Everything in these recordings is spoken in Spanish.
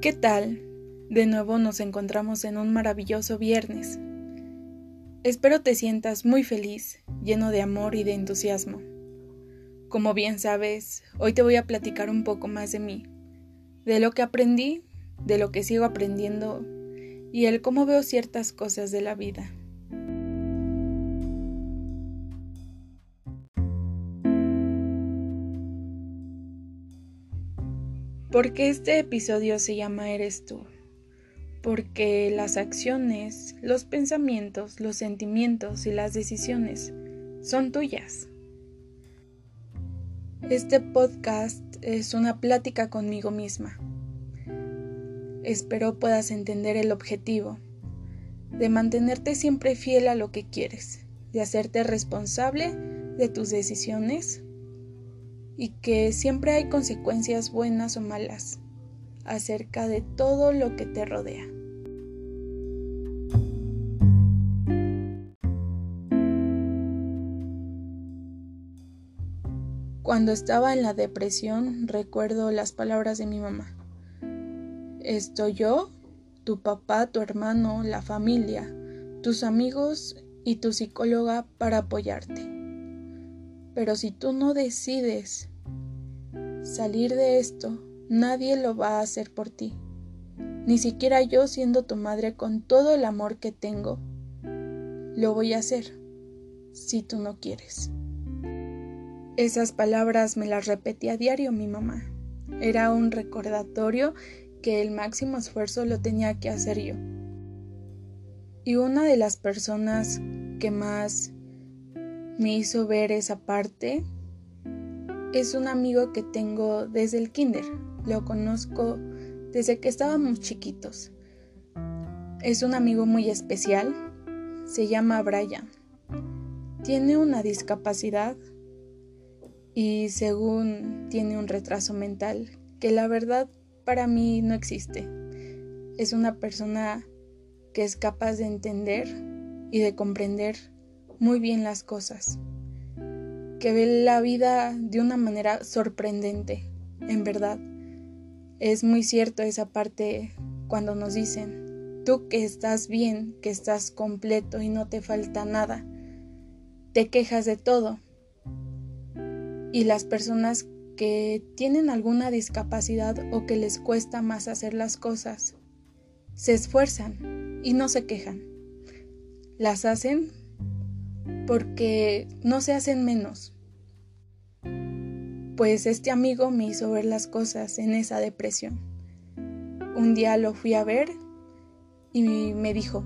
¿Qué tal? De nuevo nos encontramos en un maravilloso viernes. Espero te sientas muy feliz, lleno de amor y de entusiasmo. Como bien sabes, hoy te voy a platicar un poco más de mí, de lo que aprendí, de lo que sigo aprendiendo y el cómo veo ciertas cosas de la vida. ¿Por qué este episodio se llama Eres tú? Porque las acciones, los pensamientos, los sentimientos y las decisiones son tuyas. Este podcast es una plática conmigo misma. Espero puedas entender el objetivo de mantenerte siempre fiel a lo que quieres, de hacerte responsable de tus decisiones y que siempre hay consecuencias buenas o malas acerca de todo lo que te rodea. Cuando estaba en la depresión recuerdo las palabras de mi mamá. Estoy yo, tu papá, tu hermano, la familia, tus amigos y tu psicóloga para apoyarte. Pero si tú no decides salir de esto, nadie lo va a hacer por ti. Ni siquiera yo siendo tu madre con todo el amor que tengo, lo voy a hacer si tú no quieres. Esas palabras me las repetía a diario mi mamá. Era un recordatorio que el máximo esfuerzo lo tenía que hacer yo. Y una de las personas que más me hizo ver esa parte es un amigo que tengo desde el kinder. Lo conozco desde que estábamos chiquitos. Es un amigo muy especial. Se llama Brian. Tiene una discapacidad y según tiene un retraso mental que la verdad para mí no existe. Es una persona que es capaz de entender y de comprender muy bien las cosas que ve la vida de una manera sorprendente, en verdad. Es muy cierto esa parte cuando nos dicen, tú que estás bien, que estás completo y no te falta nada, te quejas de todo. Y las personas que tienen alguna discapacidad o que les cuesta más hacer las cosas, se esfuerzan y no se quejan. Las hacen porque no se hacen menos. Pues este amigo me hizo ver las cosas en esa depresión. Un día lo fui a ver y me dijo,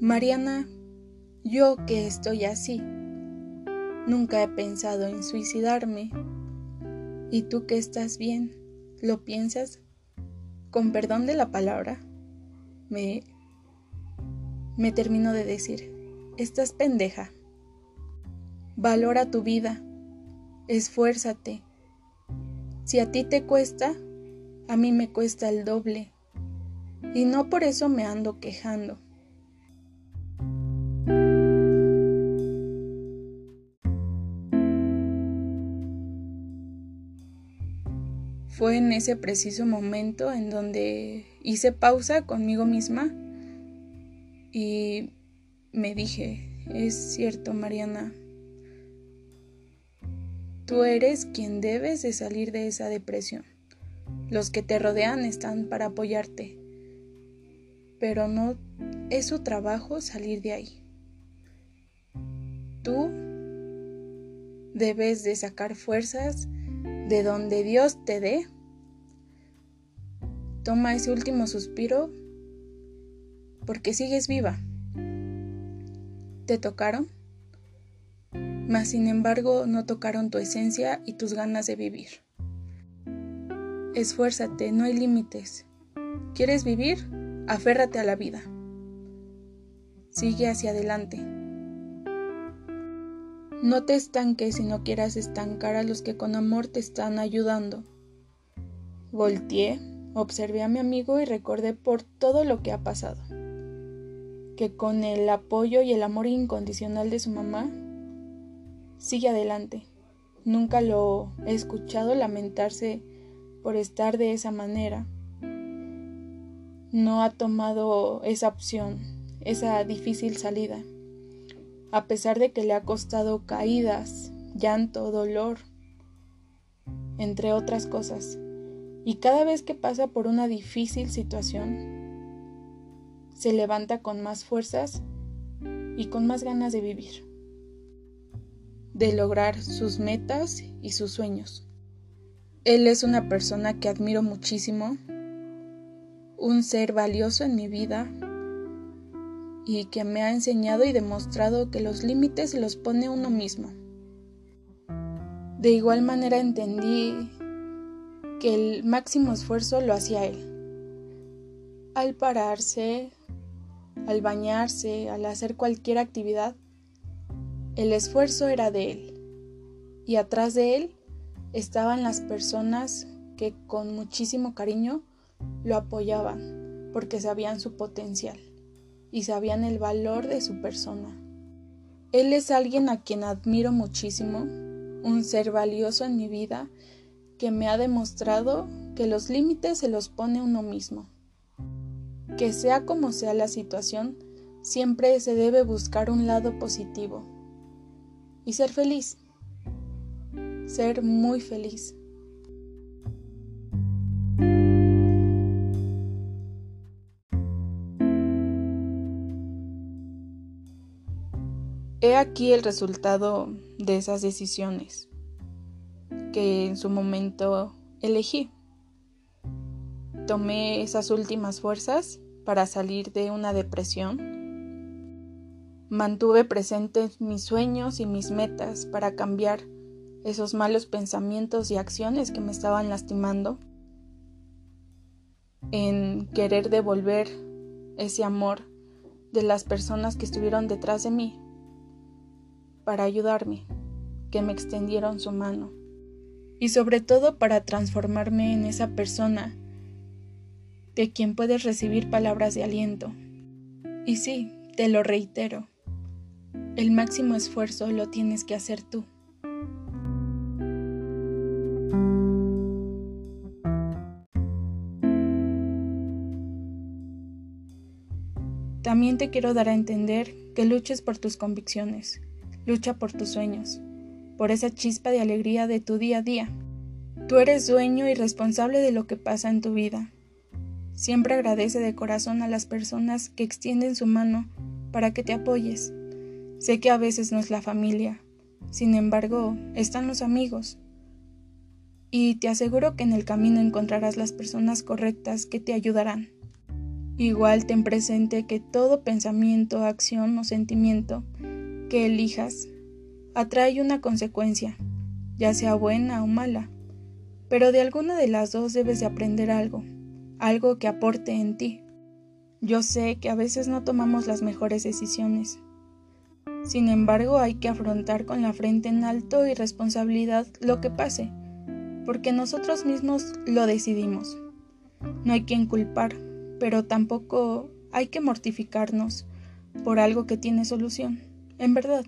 Mariana, yo que estoy así, nunca he pensado en suicidarme. ¿Y tú que estás bien? ¿Lo piensas? Con perdón de la palabra, me, me terminó de decir, estás pendeja. Valora tu vida. Esfuérzate. Si a ti te cuesta, a mí me cuesta el doble. Y no por eso me ando quejando. Fue en ese preciso momento en donde hice pausa conmigo misma y me dije, es cierto, Mariana, tú eres quien debes de salir de esa depresión. Los que te rodean están para apoyarte, pero no es su trabajo salir de ahí. Tú debes de sacar fuerzas de donde Dios te dé. Toma ese último suspiro porque sigues viva te tocaron, mas sin embargo no tocaron tu esencia y tus ganas de vivir. Esfuérzate, no hay límites. ¿Quieres vivir? Aférrate a la vida. Sigue hacia adelante. No te estanques si no quieras estancar a los que con amor te están ayudando. Volteé, observé a mi amigo y recordé por todo lo que ha pasado que con el apoyo y el amor incondicional de su mamá, sigue adelante. Nunca lo he escuchado lamentarse por estar de esa manera no ha tomado esa opción, esa difícil salida, a pesar de que le ha costado caídas, llanto, dolor, entre otras cosas. Y cada vez que pasa por una difícil situación, se levanta con más fuerzas y con más ganas de vivir, de lograr sus metas y sus sueños. Él es una persona que admiro muchísimo, un ser valioso en mi vida y que me ha enseñado y demostrado que los límites los pone uno mismo. De igual manera entendí que el máximo esfuerzo lo hacía él. Al pararse, al bañarse, al hacer cualquier actividad, el esfuerzo era de él. Y atrás de él estaban las personas que con muchísimo cariño lo apoyaban porque sabían su potencial y sabían el valor de su persona. Él es alguien a quien admiro muchísimo, un ser valioso en mi vida que me ha demostrado que los límites se los pone uno mismo que sea como sea la situación, siempre se debe buscar un lado positivo y ser feliz, ser muy feliz. He aquí el resultado de esas decisiones que en su momento elegí. Tomé esas últimas fuerzas para salir de una depresión. Mantuve presentes mis sueños y mis metas para cambiar esos malos pensamientos y acciones que me estaban lastimando, en querer devolver ese amor de las personas que estuvieron detrás de mí para ayudarme, que me extendieron su mano y sobre todo para transformarme en esa persona de quien puedes recibir palabras de aliento. Y sí, te lo reitero, el máximo esfuerzo lo tienes que hacer tú. También te quiero dar a entender que luches por tus convicciones, lucha por tus sueños, por esa chispa de alegría de tu día a día. Tú eres dueño y responsable de lo que pasa en tu vida. Siempre agradece de corazón a las personas que extienden su mano para que te apoyes. Sé que a veces no es la familia, sin embargo, están los amigos. Y te aseguro que en el camino encontrarás las personas correctas que te ayudarán. Igual ten presente que todo pensamiento, acción o sentimiento que elijas atrae una consecuencia, ya sea buena o mala, pero de alguna de las dos debes de aprender algo algo que aporte en ti. Yo sé que a veces no tomamos las mejores decisiones. Sin embargo, hay que afrontar con la frente en alto y responsabilidad lo que pase, porque nosotros mismos lo decidimos. No hay quien culpar, pero tampoco hay que mortificarnos por algo que tiene solución. En verdad,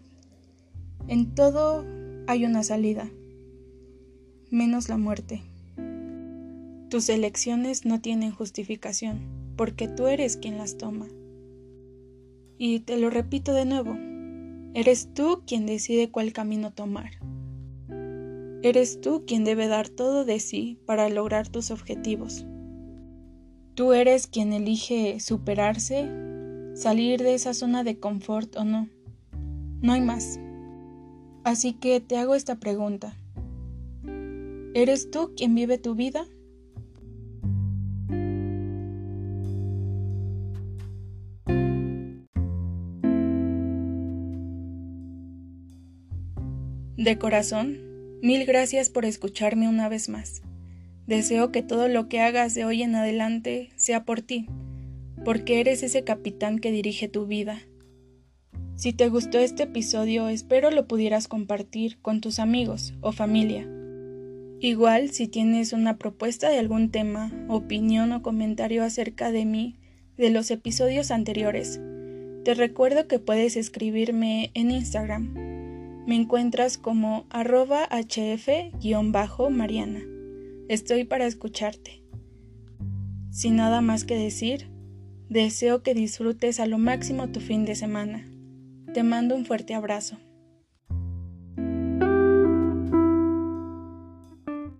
en todo hay una salida, menos la muerte. Tus elecciones no tienen justificación, porque tú eres quien las toma. Y te lo repito de nuevo, eres tú quien decide cuál camino tomar. Eres tú quien debe dar todo de sí para lograr tus objetivos. Tú eres quien elige superarse, salir de esa zona de confort o no. No hay más. Así que te hago esta pregunta. ¿Eres tú quien vive tu vida? De corazón, mil gracias por escucharme una vez más. Deseo que todo lo que hagas de hoy en adelante sea por ti, porque eres ese capitán que dirige tu vida. Si te gustó este episodio, espero lo pudieras compartir con tus amigos o familia. Igual, si tienes una propuesta de algún tema, opinión o comentario acerca de mí, de los episodios anteriores, te recuerdo que puedes escribirme en Instagram me encuentras como arroba hf-mariana. Estoy para escucharte. Sin nada más que decir, deseo que disfrutes a lo máximo tu fin de semana. Te mando un fuerte abrazo.